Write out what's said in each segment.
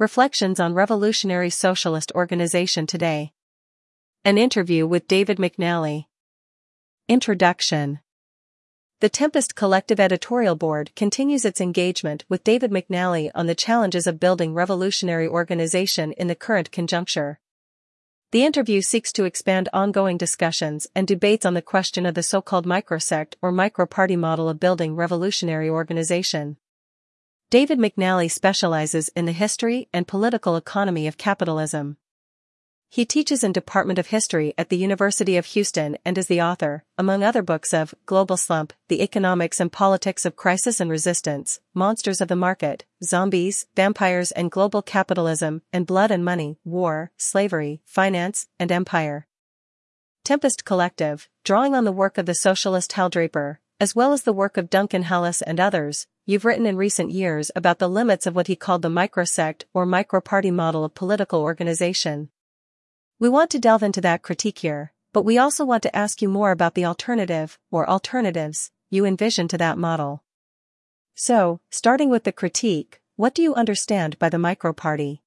Reflections on Revolutionary Socialist Organization Today. An interview with David McNally. Introduction The Tempest Collective editorial board continues its engagement with David McNally on the challenges of building revolutionary organization in the current conjuncture. The interview seeks to expand ongoing discussions and debates on the question of the so-called microsect or micro-party model of building revolutionary organization. David McNally specializes in the history and political economy of capitalism. He teaches in Department of History at the University of Houston and is the author, among other books of Global Slump, The Economics and Politics of Crisis and Resistance, Monsters of the Market, Zombies, Vampires and Global Capitalism, and Blood and Money, War, Slavery, Finance, and Empire. Tempest Collective, drawing on the work of the socialist Hal Draper, as well as the work of Duncan Hallas and others, you've written in recent years about the limits of what he called the microsect or micro-party model of political organization. We want to delve into that critique here, but we also want to ask you more about the alternative, or alternatives, you envision to that model. So, starting with the critique, what do you understand by the micro-party?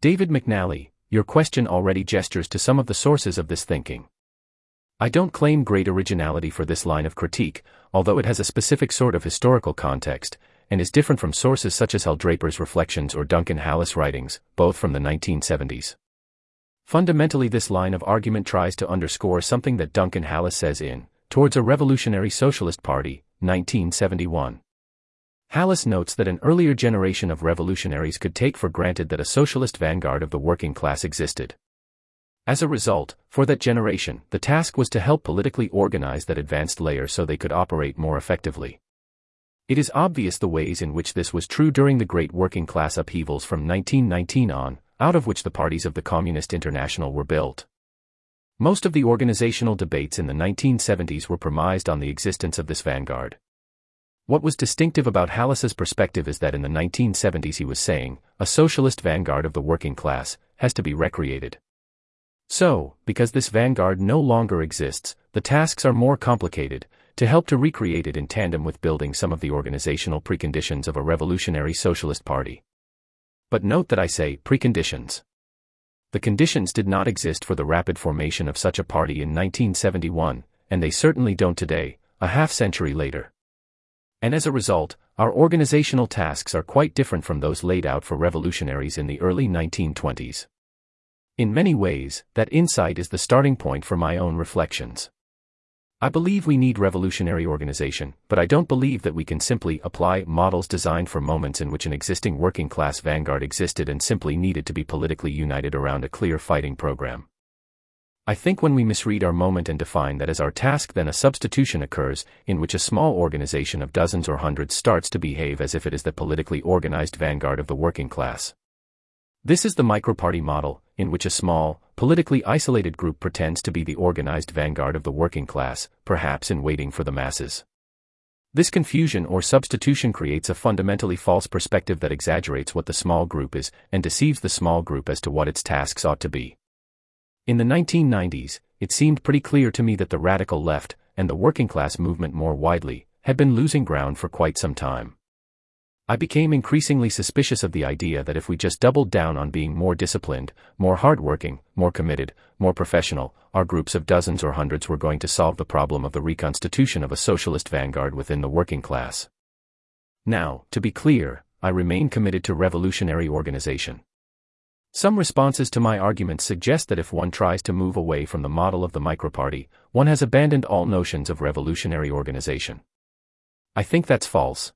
David McNally, your question already gestures to some of the sources of this thinking. I don't claim great originality for this line of critique, although it has a specific sort of historical context, and is different from sources such as Hal Draper's Reflections or Duncan Hallas' writings, both from the 1970s. Fundamentally this line of argument tries to underscore something that Duncan Hallas says in, Towards a Revolutionary Socialist Party, 1971. Hallas notes that an earlier generation of revolutionaries could take for granted that a socialist vanguard of the working class existed. As a result, for that generation, the task was to help politically organize that advanced layer so they could operate more effectively. It is obvious the ways in which this was true during the great working class upheavals from 1919 on, out of which the parties of the Communist International were built. Most of the organizational debates in the 1970s were premised on the existence of this vanguard. What was distinctive about Hallas's perspective is that in the 1970s he was saying, a socialist vanguard of the working class has to be recreated. So, because this vanguard no longer exists, the tasks are more complicated, to help to recreate it in tandem with building some of the organizational preconditions of a revolutionary socialist party. But note that I say preconditions. The conditions did not exist for the rapid formation of such a party in 1971, and they certainly don't today, a half century later. And as a result, our organizational tasks are quite different from those laid out for revolutionaries in the early 1920s. In many ways, that insight is the starting point for my own reflections. I believe we need revolutionary organization, but I don't believe that we can simply apply models designed for moments in which an existing working class vanguard existed and simply needed to be politically united around a clear fighting program. I think when we misread our moment and define that as our task, then a substitution occurs, in which a small organization of dozens or hundreds starts to behave as if it is the politically organized vanguard of the working class. This is the microparty model, in which a small, politically isolated group pretends to be the organized vanguard of the working class, perhaps in waiting for the masses. This confusion or substitution creates a fundamentally false perspective that exaggerates what the small group is and deceives the small group as to what its tasks ought to be. In the 1990s, it seemed pretty clear to me that the radical left, and the working class movement more widely, had been losing ground for quite some time. I became increasingly suspicious of the idea that if we just doubled down on being more disciplined, more hardworking, more committed, more professional, our groups of dozens or hundreds were going to solve the problem of the reconstitution of a socialist vanguard within the working class. Now, to be clear, I remain committed to revolutionary organization. Some responses to my arguments suggest that if one tries to move away from the model of the microparty, one has abandoned all notions of revolutionary organization. I think that's false.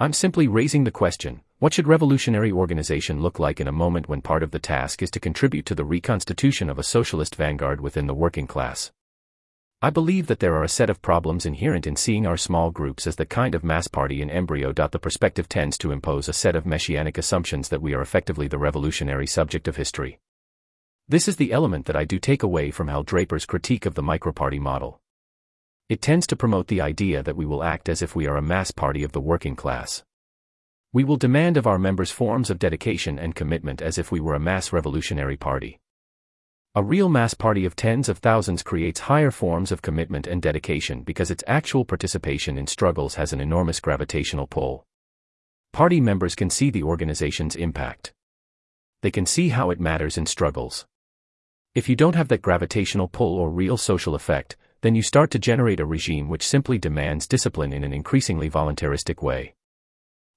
I'm simply raising the question, what should revolutionary organization look like in a moment when part of the task is to contribute to the reconstitution of a socialist vanguard within the working class? I believe that there are a set of problems inherent in seeing our small groups as the kind of mass party in embryo. The perspective tends to impose a set of messianic assumptions that we are effectively the revolutionary subject of history. This is the element that I do take away from Hal Draper's critique of the microparty model. It tends to promote the idea that we will act as if we are a mass party of the working class. We will demand of our members forms of dedication and commitment as if we were a mass revolutionary party. A real mass party of tens of thousands creates higher forms of commitment and dedication because its actual participation in struggles has an enormous gravitational pull. party members can see the organization's impact. They can see how it matters in struggles. If you don't have that gravitational pull or real social effect, then you start to generate a regime which simply demands discipline in an increasingly voluntaristic way.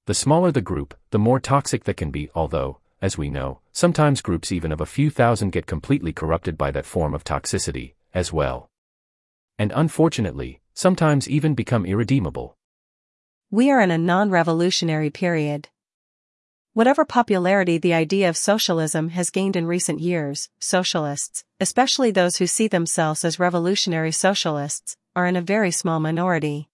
The smaller the group, the more toxic that can be, although, as we know, sometimes groups even of a few thousand get completely corrupted by that form of toxicity, as well. And unfortunately, sometimes even become irredeemable. We are in a non revolutionary period. Whatever popularity the idea of socialism has gained in recent years, socialists, especially those who see themselves as revolutionary socialists, are in a very small minority.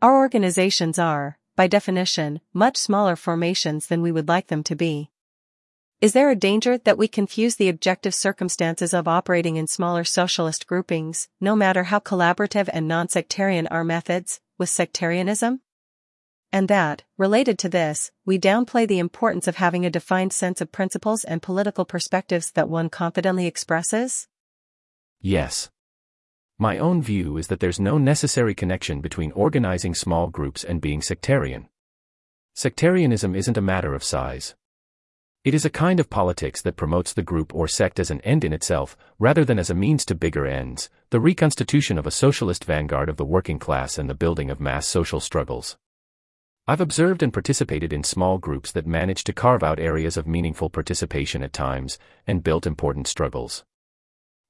Our organizations are, by definition, much smaller formations than we would like them to be. Is there a danger that we confuse the objective circumstances of operating in smaller socialist groupings, no matter how collaborative and non-sectarian our methods, with sectarianism? And that, related to this, we downplay the importance of having a defined sense of principles and political perspectives that one confidently expresses? Yes. My own view is that there's no necessary connection between organizing small groups and being sectarian. Sectarianism isn't a matter of size. It is a kind of politics that promotes the group or sect as an end in itself, rather than as a means to bigger ends, the reconstitution of a socialist vanguard of the working class and the building of mass social struggles. I've observed and participated in small groups that managed to carve out areas of meaningful participation at times, and built important struggles.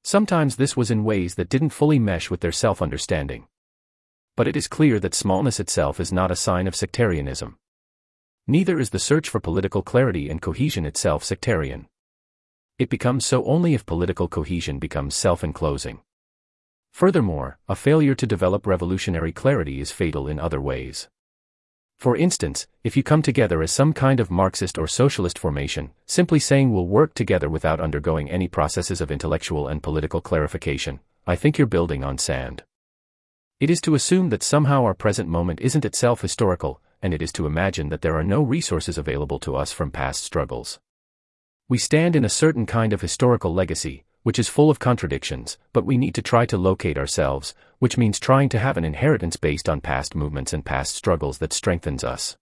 Sometimes this was in ways that didn't fully mesh with their self understanding. But it is clear that smallness itself is not a sign of sectarianism. Neither is the search for political clarity and cohesion itself sectarian. It becomes so only if political cohesion becomes self-enclosing. Furthermore, a failure to develop revolutionary clarity is fatal in other ways. For instance, if you come together as some kind of Marxist or socialist formation, simply saying we'll work together without undergoing any processes of intellectual and political clarification, I think you're building on sand. It is to assume that somehow our present moment isn't itself historical, and it is to imagine that there are no resources available to us from past struggles. We stand in a certain kind of historical legacy, which is full of contradictions, but we need to try to locate ourselves, which means trying to have an inheritance based on past movements and past struggles that strengthens us.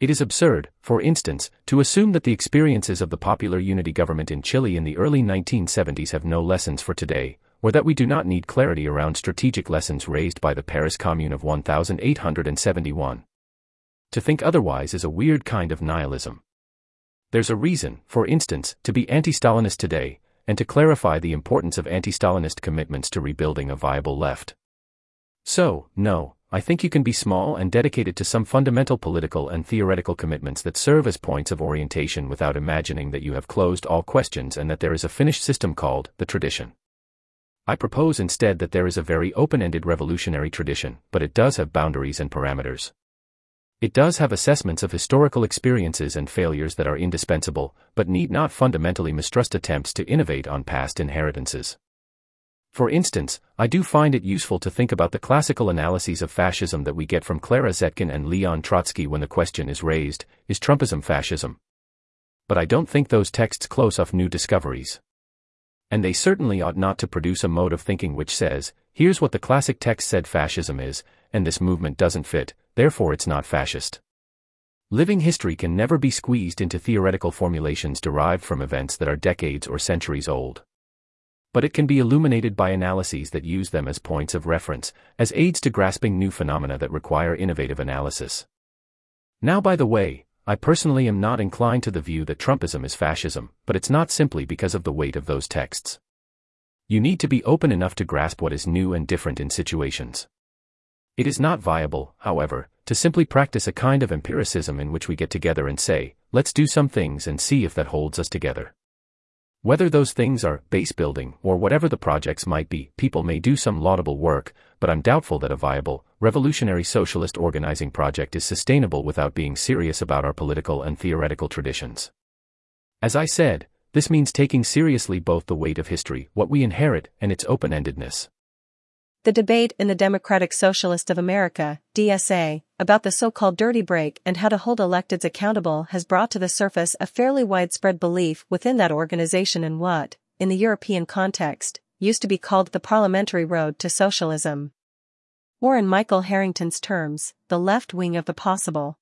It is absurd, for instance, to assume that the experiences of the popular unity government in Chile in the early 1970s have no lessons for today, or that we do not need clarity around strategic lessons raised by the Paris Commune of 1871. To think otherwise is a weird kind of nihilism. There's a reason, for instance, to be anti-Stalinist today, and to clarify the importance of anti-Stalinist commitments to rebuilding a viable left. So, no, I think you can be small and dedicated to some fundamental political and theoretical commitments that serve as points of orientation without imagining that you have closed all questions and that there is a finished system called the tradition. I propose instead that there is a very open-ended revolutionary tradition, but it does have boundaries and parameters. It does have assessments of historical experiences and failures that are indispensable, but need not fundamentally mistrust attempts to innovate on past inheritances. For instance, I do find it useful to think about the classical analyses of fascism that we get from Clara Zetkin and Leon Trotsky when the question is raised, is Trumpism fascism? But I don't think those texts close off new discoveries. And they certainly ought not to produce a mode of thinking which says, here's what the classic text said fascism is, and this movement doesn't fit, therefore it's not fascist. Living history can never be squeezed into theoretical formulations derived from events that are decades or centuries old. But it can be illuminated by analyses that use them as points of reference, as aids to grasping new phenomena that require innovative analysis. Now, by the way, I personally am not inclined to the view that Trumpism is fascism, but it's not simply because of the weight of those texts. You need to be open enough to grasp what is new and different in situations. It is not viable, however, to simply practice a kind of empiricism in which we get together and say, let's do some things and see if that holds us together. Whether those things are base building or whatever the projects might be, people may do some laudable work, but I'm doubtful that a viable, revolutionary socialist organizing project is sustainable without being serious about our political and theoretical traditions. As I said, this means taking seriously both the weight of history, what we inherit, and its open endedness. The debate in the Democratic Socialist of America, DSA, about the so-called dirty break and how to hold electeds accountable has brought to the surface a fairly widespread belief within that organization in what, in the European context, used to be called the parliamentary road to socialism. Or in Michael Harrington's terms, the left wing of the possible.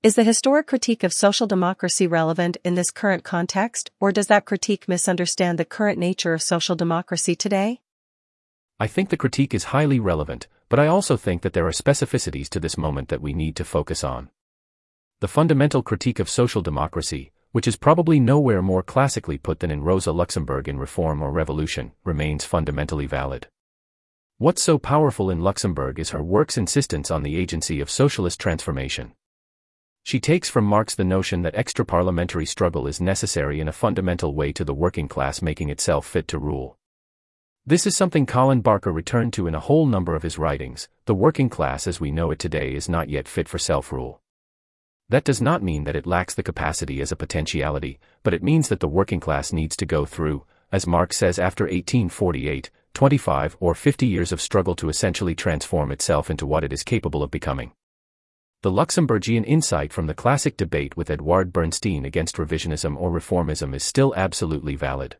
Is the historic critique of social democracy relevant in this current context, or does that critique misunderstand the current nature of social democracy today? I think the critique is highly relevant, but I also think that there are specificities to this moment that we need to focus on. The fundamental critique of social democracy, which is probably nowhere more classically put than in Rosa Luxemburg in Reform or Revolution, remains fundamentally valid. What's so powerful in Luxemburg is her work's insistence on the agency of socialist transformation. She takes from Marx the notion that extra-parliamentary struggle is necessary in a fundamental way to the working class making itself fit to rule. This is something Colin Barker returned to in a whole number of his writings. The working class as we know it today is not yet fit for self-rule. That does not mean that it lacks the capacity as a potentiality, but it means that the working class needs to go through, as Marx says after 1848, 25 or 50 years of struggle to essentially transform itself into what it is capable of becoming. The Luxemburgian insight from the classic debate with Edouard Bernstein against revisionism or reformism is still absolutely valid.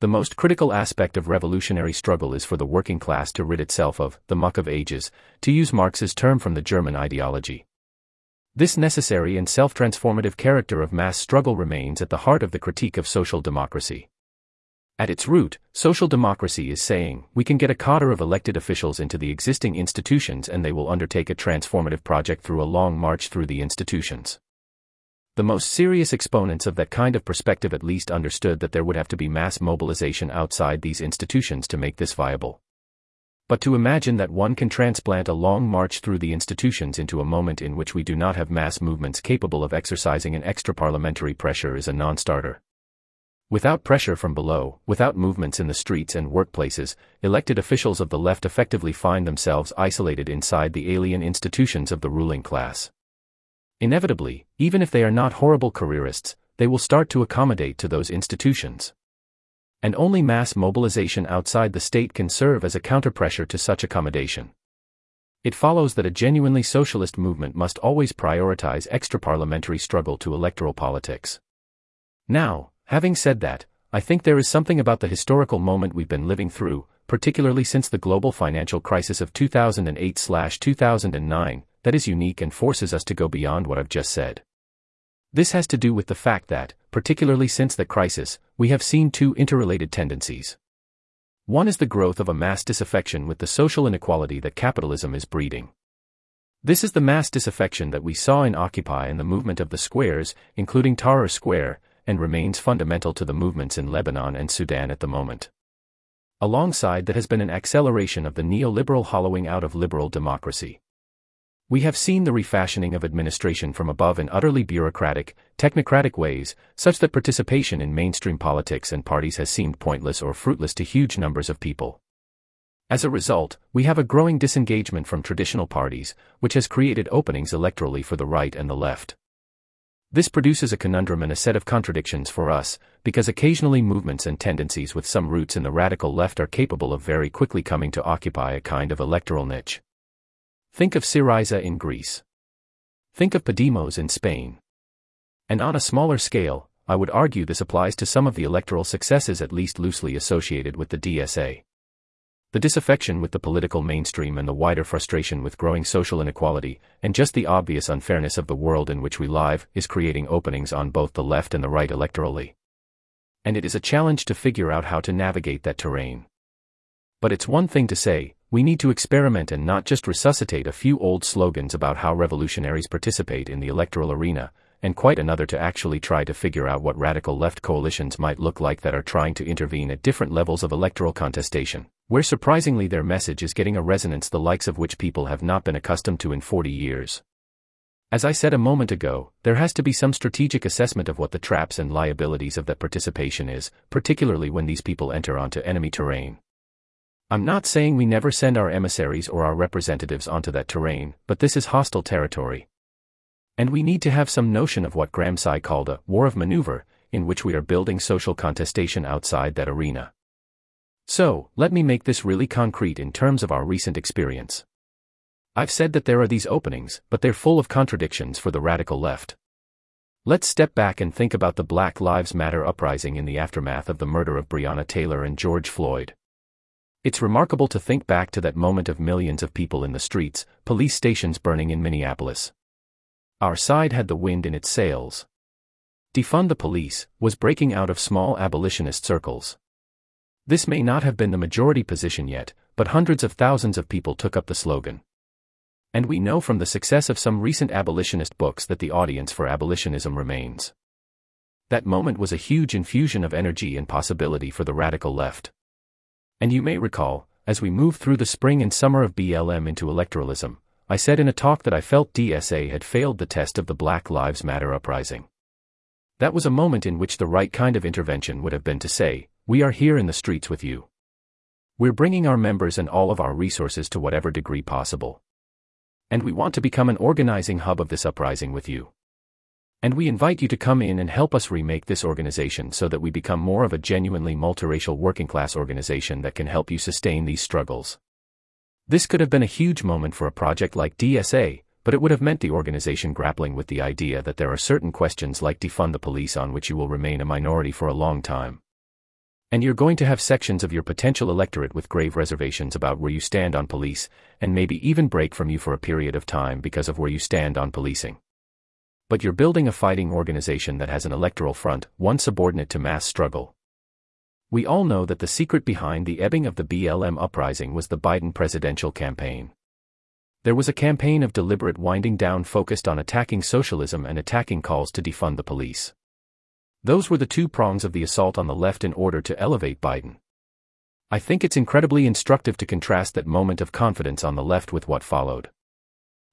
The most critical aspect of revolutionary struggle is for the working class to rid itself of the muck of ages, to use Marx's term from the German ideology. This necessary and self-transformative character of mass struggle remains at the heart of the critique of social democracy. At its root, social democracy is saying, we can get a cadre of elected officials into the existing institutions and they will undertake a transformative project through a long march through the institutions. The most serious exponents of that kind of perspective at least understood that there would have to be mass mobilization outside these institutions to make this viable. But to imagine that one can transplant a long march through the institutions into a moment in which we do not have mass movements capable of exercising an extra parliamentary pressure is a non starter. Without pressure from below, without movements in the streets and workplaces, elected officials of the left effectively find themselves isolated inside the alien institutions of the ruling class. Inevitably, even if they are not horrible careerists, they will start to accommodate to those institutions. And only mass mobilization outside the state can serve as a counterpressure to such accommodation. It follows that a genuinely socialist movement must always prioritize extra-parliamentary struggle to electoral politics. Now, having said that, I think there is something about the historical moment we've been living through, particularly since the global financial crisis of 2008-2009, that is unique and forces us to go beyond what I've just said. This has to do with the fact that, particularly since the crisis, we have seen two interrelated tendencies. One is the growth of a mass disaffection with the social inequality that capitalism is breeding. This is the mass disaffection that we saw in Occupy and the movement of the squares, including Tahrir Square, and remains fundamental to the movements in Lebanon and Sudan at the moment. Alongside that has been an acceleration of the neoliberal hollowing out of liberal democracy. We have seen the refashioning of administration from above in utterly bureaucratic, technocratic ways, such that participation in mainstream politics and parties has seemed pointless or fruitless to huge numbers of people. As a result, we have a growing disengagement from traditional parties, which has created openings electorally for the right and the left. This produces a conundrum and a set of contradictions for us, because occasionally movements and tendencies with some roots in the radical left are capable of very quickly coming to occupy a kind of electoral niche. Think of Syriza in Greece. Think of Podemos in Spain. And on a smaller scale, I would argue this applies to some of the electoral successes at least loosely associated with the DSA. The disaffection with the political mainstream and the wider frustration with growing social inequality, and just the obvious unfairness of the world in which we live, is creating openings on both the left and the right electorally. And it is a challenge to figure out how to navigate that terrain. But it's one thing to say, we need to experiment and not just resuscitate a few old slogans about how revolutionaries participate in the electoral arena, and quite another to actually try to figure out what radical left coalitions might look like that are trying to intervene at different levels of electoral contestation, where surprisingly their message is getting a resonance the likes of which people have not been accustomed to in 40 years. As I said a moment ago, there has to be some strategic assessment of what the traps and liabilities of that participation is, particularly when these people enter onto enemy terrain. I'm not saying we never send our emissaries or our representatives onto that terrain, but this is hostile territory. And we need to have some notion of what Gramsci called a war of maneuver, in which we are building social contestation outside that arena. So, let me make this really concrete in terms of our recent experience. I've said that there are these openings, but they're full of contradictions for the radical left. Let's step back and think about the Black Lives Matter uprising in the aftermath of the murder of Breonna Taylor and George Floyd. It's remarkable to think back to that moment of millions of people in the streets, police stations burning in Minneapolis. Our side had the wind in its sails. Defund the police was breaking out of small abolitionist circles. This may not have been the majority position yet, but hundreds of thousands of people took up the slogan. And we know from the success of some recent abolitionist books that the audience for abolitionism remains. That moment was a huge infusion of energy and possibility for the radical left. And you may recall, as we moved through the spring and summer of BLM into electoralism, I said in a talk that I felt DSA had failed the test of the Black Lives Matter uprising. That was a moment in which the right kind of intervention would have been to say, We are here in the streets with you. We're bringing our members and all of our resources to whatever degree possible. And we want to become an organizing hub of this uprising with you. And we invite you to come in and help us remake this organization so that we become more of a genuinely multiracial working class organization that can help you sustain these struggles. This could have been a huge moment for a project like DSA, but it would have meant the organization grappling with the idea that there are certain questions like defund the police on which you will remain a minority for a long time. And you're going to have sections of your potential electorate with grave reservations about where you stand on police, and maybe even break from you for a period of time because of where you stand on policing but you're building a fighting organization that has an electoral front, one subordinate to mass struggle. We all know that the secret behind the ebbing of the BLM uprising was the Biden presidential campaign. There was a campaign of deliberate winding down focused on attacking socialism and attacking calls to defund the police. Those were the two prongs of the assault on the left in order to elevate Biden. I think it's incredibly instructive to contrast that moment of confidence on the left with what followed.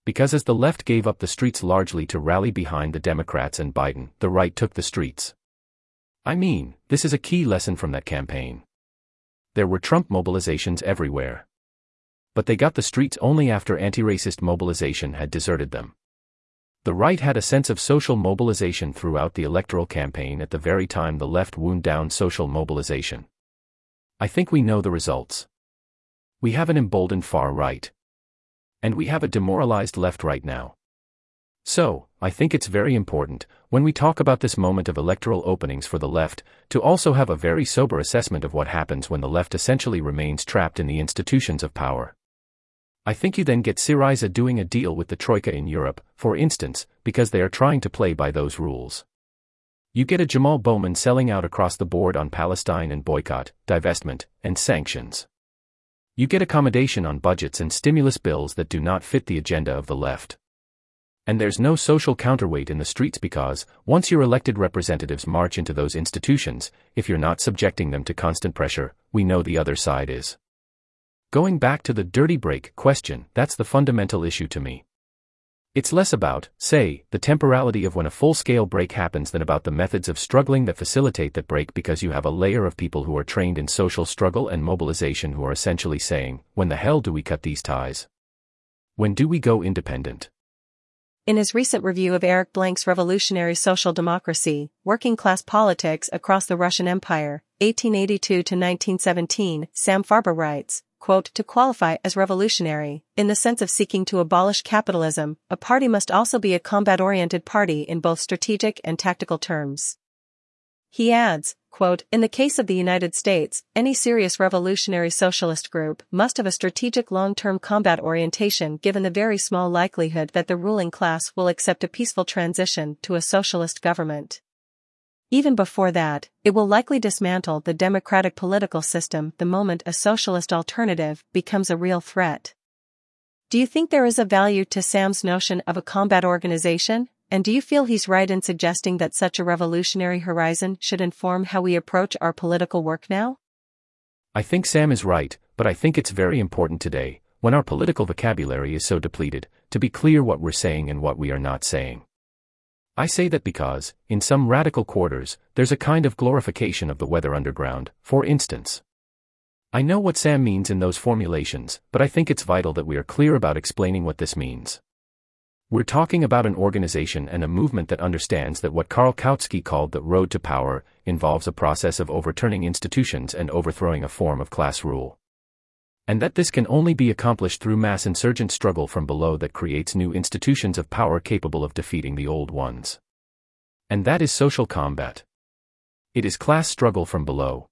Because as the left gave up the streets largely to rally behind the Democrats and Biden, the right took the streets. I mean, this is a key lesson from that campaign. There were Trump mobilizations everywhere. But they got the streets only after anti racist mobilization had deserted them. The right had a sense of social mobilization throughout the electoral campaign at the very time the left wound down social mobilization. I think we know the results. We have an emboldened far right. And we have a demoralized left right now. So, I think it's very important, when we talk about this moment of electoral openings for the left, to also have a very sober assessment of what happens when the left essentially remains trapped in the institutions of power. I think you then get Syriza doing a deal with the Troika in Europe, for instance, because they are trying to play by those rules. You get a Jamal Bowman selling out across the board on Palestine and boycott, divestment, and sanctions. You get accommodation on budgets and stimulus bills that do not fit the agenda of the left. And there's no social counterweight in the streets because, once your elected representatives march into those institutions, if you're not subjecting them to constant pressure, we know the other side is. Going back to the dirty break question, that's the fundamental issue to me. It's less about, say, the temporality of when a full scale break happens than about the methods of struggling that facilitate that break because you have a layer of people who are trained in social struggle and mobilization who are essentially saying, when the hell do we cut these ties? When do we go independent? In his recent review of Eric Blanc's Revolutionary Social Democracy, Working Class Politics Across the Russian Empire, 1882 to 1917, Sam Farber writes, quote, to qualify as revolutionary, in the sense of seeking to abolish capitalism, a party must also be a combat-oriented party in both strategic and tactical terms. He adds, quote, in the case of the United States, any serious revolutionary socialist group must have a strategic long-term combat orientation given the very small likelihood that the ruling class will accept a peaceful transition to a socialist government. Even before that, it will likely dismantle the democratic political system the moment a socialist alternative becomes a real threat. Do you think there is a value to Sam's notion of a combat organization, and do you feel he's right in suggesting that such a revolutionary horizon should inform how we approach our political work now? I think Sam is right, but I think it's very important today, when our political vocabulary is so depleted, to be clear what we're saying and what we are not saying. I say that because, in some radical quarters, there's a kind of glorification of the weather underground, for instance. I know what Sam means in those formulations, but I think it's vital that we are clear about explaining what this means. We're talking about an organization and a movement that understands that what Karl Kautsky called the road to power involves a process of overturning institutions and overthrowing a form of class rule and that this can only be accomplished through mass insurgent struggle from below that creates new institutions of power capable of defeating the old ones. And that is social combat. It is class struggle from below.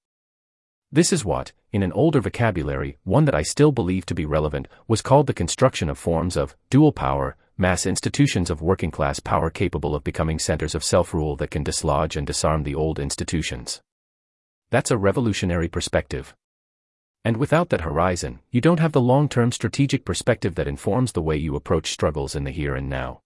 This is what, in an older vocabulary, one that I still believe to be relevant, was called the construction of forms of dual power mass institutions of working class power capable of becoming centers of self rule that can dislodge and disarm the old institutions. That's a revolutionary perspective. And without that horizon, you don't have the long term strategic perspective that informs the way you approach struggles in the here and now.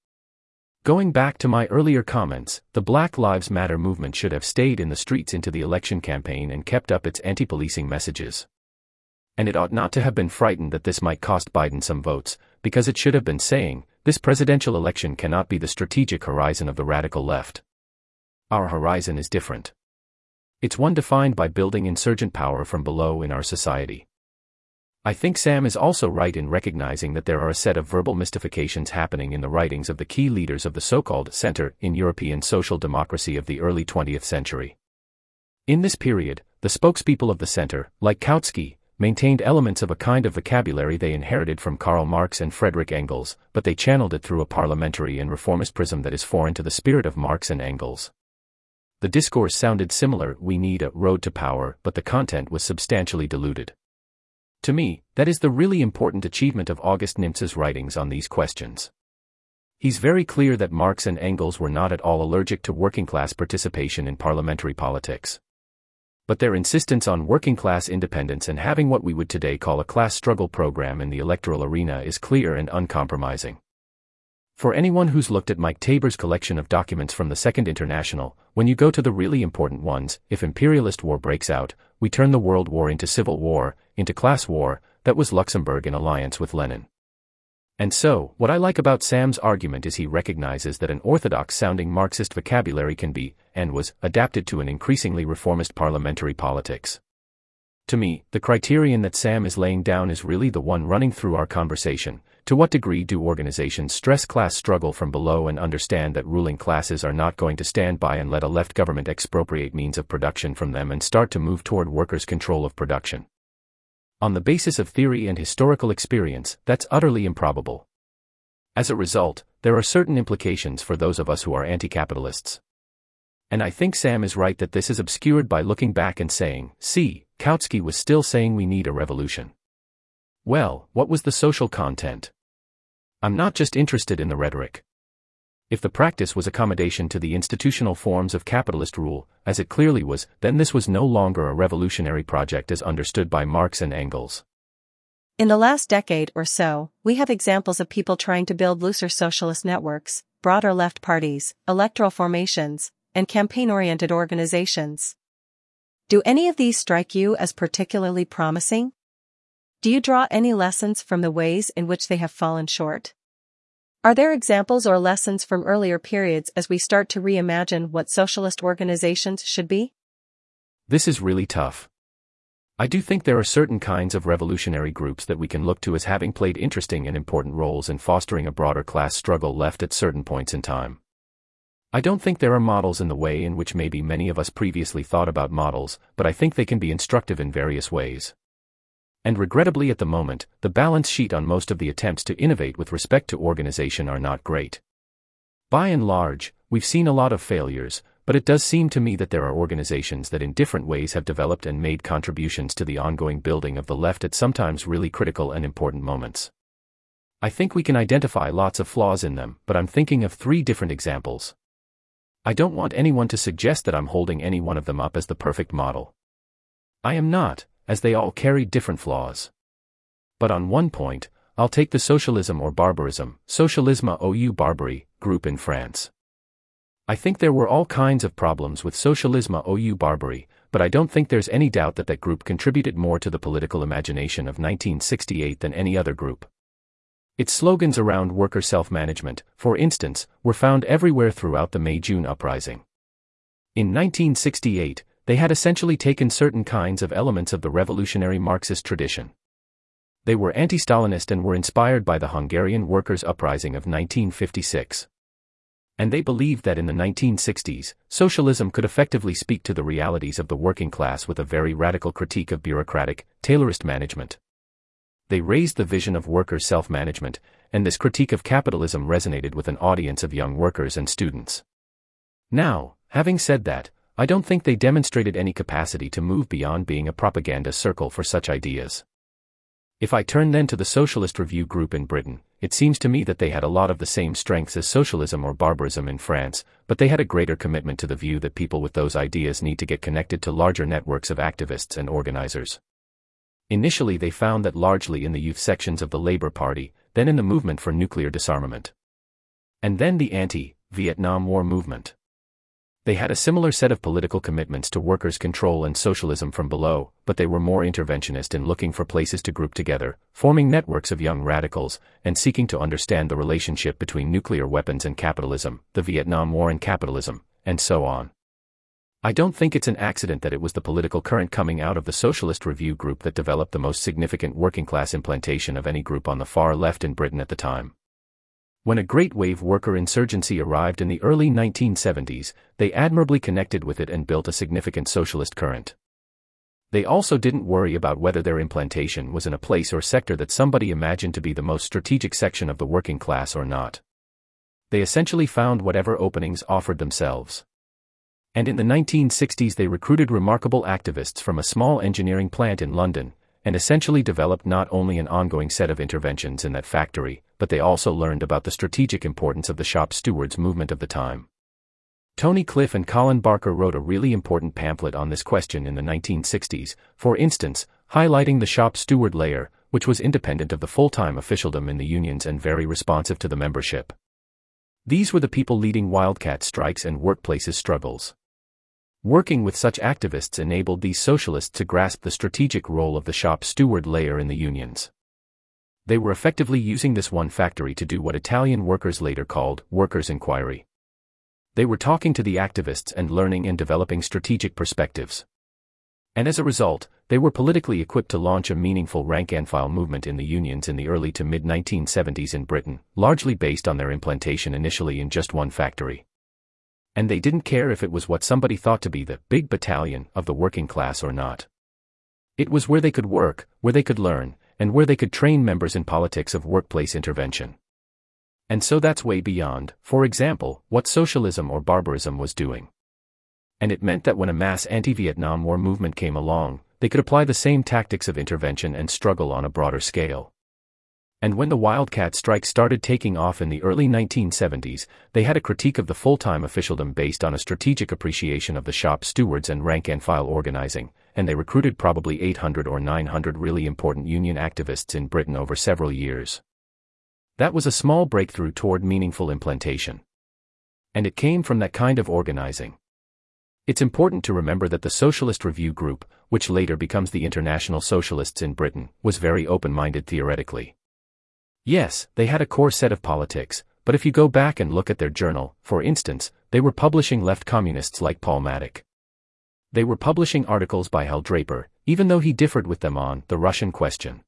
Going back to my earlier comments, the Black Lives Matter movement should have stayed in the streets into the election campaign and kept up its anti policing messages. And it ought not to have been frightened that this might cost Biden some votes, because it should have been saying, this presidential election cannot be the strategic horizon of the radical left. Our horizon is different. It's one defined by building insurgent power from below in our society. I think Sam is also right in recognizing that there are a set of verbal mystifications happening in the writings of the key leaders of the so-called center in European social democracy of the early 20th century. In this period, the spokespeople of the center, like Kautsky, maintained elements of a kind of vocabulary they inherited from Karl Marx and Frederick Engels, but they channeled it through a parliamentary and reformist prism that is foreign to the spirit of Marx and Engels. The discourse sounded similar, we need a road to power, but the content was substantially diluted. To me, that is the really important achievement of August Nimtz's writings on these questions. He's very clear that Marx and Engels were not at all allergic to working class participation in parliamentary politics. But their insistence on working class independence and having what we would today call a class struggle program in the electoral arena is clear and uncompromising. For anyone who's looked at Mike Taber's collection of documents from the Second International, when you go to the really important ones, if imperialist war breaks out, we turn the world war into civil war, into class war, that was Luxemburg in alliance with Lenin. And so, what I like about Sam's argument is he recognizes that an orthodox sounding Marxist vocabulary can be, and was, adapted to an increasingly reformist parliamentary politics. To me, the criterion that Sam is laying down is really the one running through our conversation, to what degree do organizations stress class struggle from below and understand that ruling classes are not going to stand by and let a left government expropriate means of production from them and start to move toward workers' control of production? On the basis of theory and historical experience, that's utterly improbable. As a result, there are certain implications for those of us who are anti capitalists. And I think Sam is right that this is obscured by looking back and saying, see, Kautsky was still saying we need a revolution. Well, what was the social content? I'm not just interested in the rhetoric. If the practice was accommodation to the institutional forms of capitalist rule, as it clearly was, then this was no longer a revolutionary project as understood by Marx and Engels. In the last decade or so, we have examples of people trying to build looser socialist networks, broader left parties, electoral formations, and campaign-oriented organizations. Do any of these strike you as particularly promising? Do you draw any lessons from the ways in which they have fallen short? Are there examples or lessons from earlier periods as we start to reimagine what socialist organizations should be? This is really tough. I do think there are certain kinds of revolutionary groups that we can look to as having played interesting and important roles in fostering a broader class struggle left at certain points in time. I don't think there are models in the way in which maybe many of us previously thought about models, but I think they can be instructive in various ways. And regrettably at the moment, the balance sheet on most of the attempts to innovate with respect to organization are not great. By and large, we've seen a lot of failures, but it does seem to me that there are organizations that in different ways have developed and made contributions to the ongoing building of the left at sometimes really critical and important moments. I think we can identify lots of flaws in them, but I'm thinking of three different examples. I don't want anyone to suggest that I'm holding any one of them up as the perfect model. I am not, as they all carry different flaws. But on one point, I'll take the socialism or barbarism, socialisme ou barbarie, group in France. I think there were all kinds of problems with socialisme ou barbarie, but I don't think there's any doubt that that group contributed more to the political imagination of 1968 than any other group. Its slogans around worker self-management, for instance, were found everywhere throughout the May-June uprising. In 1968, they had essentially taken certain kinds of elements of the revolutionary Marxist tradition. They were anti-Stalinist and were inspired by the Hungarian workers' uprising of 1956. And they believed that in the 1960s, socialism could effectively speak to the realities of the working class with a very radical critique of bureaucratic, Taylorist management. They raised the vision of workers' self-management, and this critique of capitalism resonated with an audience of young workers and students. Now, having said that, I don't think they demonstrated any capacity to move beyond being a propaganda circle for such ideas. If I turn then to the Socialist Review group in Britain, it seems to me that they had a lot of the same strengths as socialism or barbarism in France, but they had a greater commitment to the view that people with those ideas need to get connected to larger networks of activists and organizers. Initially, they found that largely in the youth sections of the Labour Party, then in the movement for nuclear disarmament. And then the anti Vietnam War movement. They had a similar set of political commitments to workers' control and socialism from below, but they were more interventionist in looking for places to group together, forming networks of young radicals, and seeking to understand the relationship between nuclear weapons and capitalism, the Vietnam War and capitalism, and so on. I don't think it's an accident that it was the political current coming out of the Socialist Review group that developed the most significant working class implantation of any group on the far left in Britain at the time. When a great wave worker insurgency arrived in the early 1970s, they admirably connected with it and built a significant socialist current. They also didn't worry about whether their implantation was in a place or sector that somebody imagined to be the most strategic section of the working class or not. They essentially found whatever openings offered themselves. And in the 1960s they recruited remarkable activists from a small engineering plant in London, and essentially developed not only an ongoing set of interventions in that factory, but they also learned about the strategic importance of the shop stewards movement of the time. Tony Cliff and Colin Barker wrote a really important pamphlet on this question in the 1960s, for instance, highlighting the shop steward layer, which was independent of the full-time officialdom in the unions and very responsive to the membership. These were the people leading wildcat strikes and workplaces struggles. Working with such activists enabled these socialists to grasp the strategic role of the shop steward layer in the unions. They were effectively using this one factory to do what Italian workers later called workers' inquiry. They were talking to the activists and learning and developing strategic perspectives. And as a result, they were politically equipped to launch a meaningful rank and file movement in the unions in the early to mid 1970s in Britain, largely based on their implantation initially in just one factory and they didn't care if it was what somebody thought to be the big battalion of the working class or not. It was where they could work, where they could learn, and where they could train members in politics of workplace intervention. And so that's way beyond, for example, what socialism or barbarism was doing. And it meant that when a mass anti-Vietnam War movement came along, they could apply the same tactics of intervention and struggle on a broader scale. And when the Wildcat strike started taking off in the early 1970s, they had a critique of the full-time officialdom based on a strategic appreciation of the shop stewards and rank-and-file organizing, and they recruited probably 800 or 900 really important union activists in Britain over several years. That was a small breakthrough toward meaningful implantation. And it came from that kind of organizing. It's important to remember that the Socialist Review Group, which later becomes the International Socialists in Britain, was very open-minded theoretically. Yes, they had a core set of politics, but if you go back and look at their journal, for instance, they were publishing left communists like Paul Mattick. They were publishing articles by Hal Draper, even though he differed with them on the Russian question.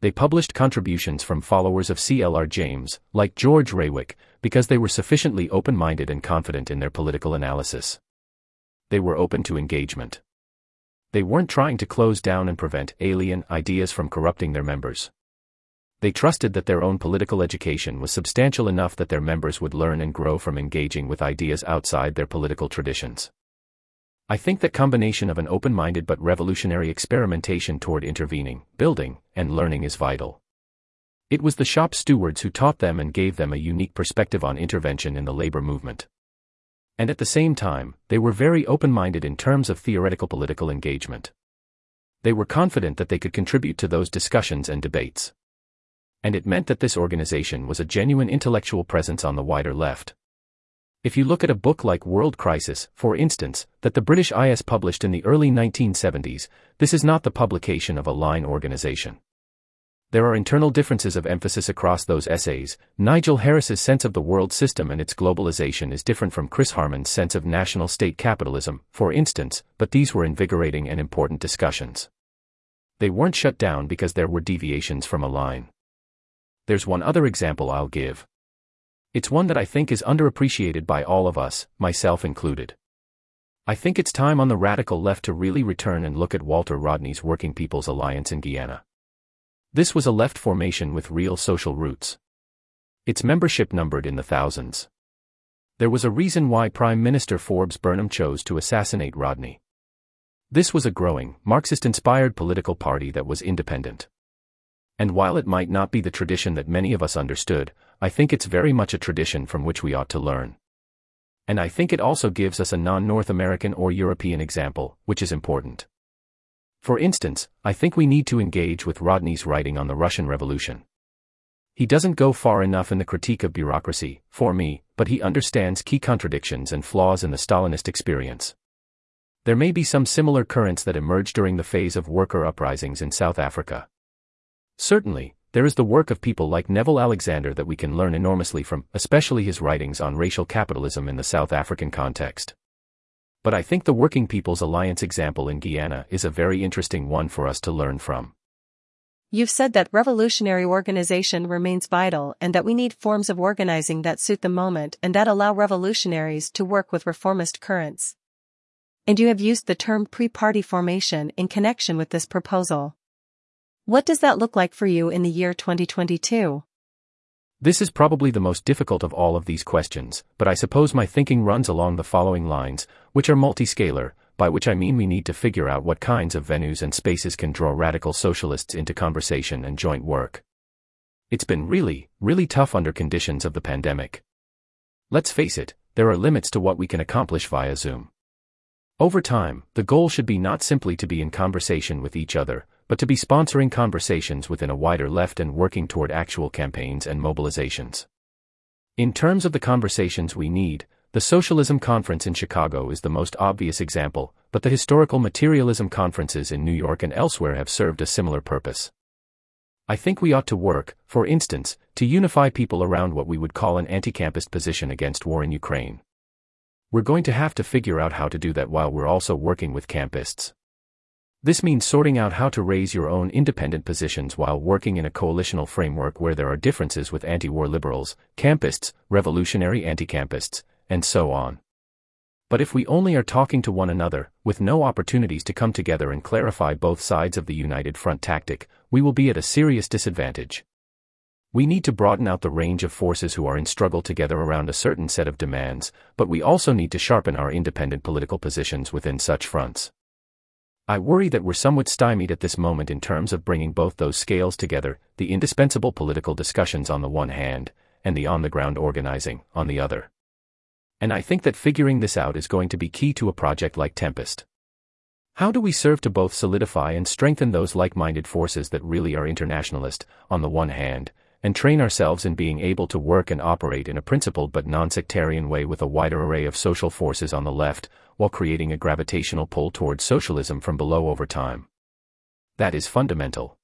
They published contributions from followers of C.L.R. James, like George Rawick, because they were sufficiently open-minded and confident in their political analysis. They were open to engagement. They weren't trying to close down and prevent alien ideas from corrupting their members they trusted that their own political education was substantial enough that their members would learn and grow from engaging with ideas outside their political traditions. I think that combination of an open-minded but revolutionary experimentation toward intervening, building, and learning is vital. It was the shop stewards who taught them and gave them a unique perspective on intervention in the labor movement. And at the same time, they were very open-minded in terms of theoretical political engagement. They were confident that they could contribute to those discussions and debates and it meant that this organization was a genuine intellectual presence on the wider left. If you look at a book like World Crisis, for instance, that the British IS published in the early 1970s, this is not the publication of a line organization. There are internal differences of emphasis across those essays. Nigel Harris's sense of the world system and its globalization is different from Chris Harman's sense of national state capitalism, for instance, but these were invigorating and important discussions. They weren't shut down because there were deviations from a line. There's one other example I'll give. It's one that I think is underappreciated by all of us, myself included. I think it's time on the radical left to really return and look at Walter Rodney's Working People's Alliance in Guyana. This was a left formation with real social roots. Its membership numbered in the thousands. There was a reason why Prime Minister Forbes Burnham chose to assassinate Rodney. This was a growing, Marxist inspired political party that was independent. And while it might not be the tradition that many of us understood, I think it's very much a tradition from which we ought to learn. And I think it also gives us a non-North American or European example, which is important. For instance, I think we need to engage with Rodney's writing on the Russian Revolution. He doesn't go far enough in the critique of bureaucracy, for me, but he understands key contradictions and flaws in the Stalinist experience. There may be some similar currents that emerge during the phase of worker uprisings in South Africa. Certainly, there is the work of people like Neville Alexander that we can learn enormously from, especially his writings on racial capitalism in the South African context but I think the Working People's Alliance example in Guyana is a very interesting one for us to learn from. You've said that revolutionary organization remains vital and that we need forms of organizing that suit the moment and that allow revolutionaries to work with reformist currents. And you have used the term pre-party formation in connection with this proposal. What does that look like for you in the year 2022? This is probably the most difficult of all of these questions, but I suppose my thinking runs along the following lines, which are multiscalar, by which I mean we need to figure out what kinds of venues and spaces can draw radical socialists into conversation and joint work. It's been really, really tough under conditions of the pandemic. Let's face it, there are limits to what we can accomplish via Zoom. Over time, the goal should be not simply to be in conversation with each other, but to be sponsoring conversations within a wider left and working toward actual campaigns and mobilizations. In terms of the conversations we need, the Socialism Conference in Chicago is the most obvious example, but the historical materialism conferences in New York and elsewhere have served a similar purpose. I think we ought to work, for instance, to unify people around what we would call an anti-campist position against war in Ukraine. We're going to have to figure out how to do that while we're also working with campists. This means sorting out how to raise your own independent positions while working in a coalitional framework where there are differences with anti-war liberals, campists, revolutionary anti-campists, and so on. But if we only are talking to one another, with no opportunities to come together and clarify both sides of the united front tactic, we will be at a serious disadvantage. We need to broaden out the range of forces who are in struggle together around a certain set of demands, but we also need to sharpen our independent political positions within such fronts. I worry that we're somewhat stymied at this moment in terms of bringing both those scales together, the indispensable political discussions on the one hand, and the on-the-ground organizing on the other. And I think that figuring this out is going to be key to a project like Tempest. How do we serve to both solidify and strengthen those like-minded forces that really are internationalist, on the one hand, and train ourselves in being able to work and operate in a principled but non-sectarian way with a wider array of social forces on the left, while creating a gravitational pull towards socialism from below over time. That is fundamental.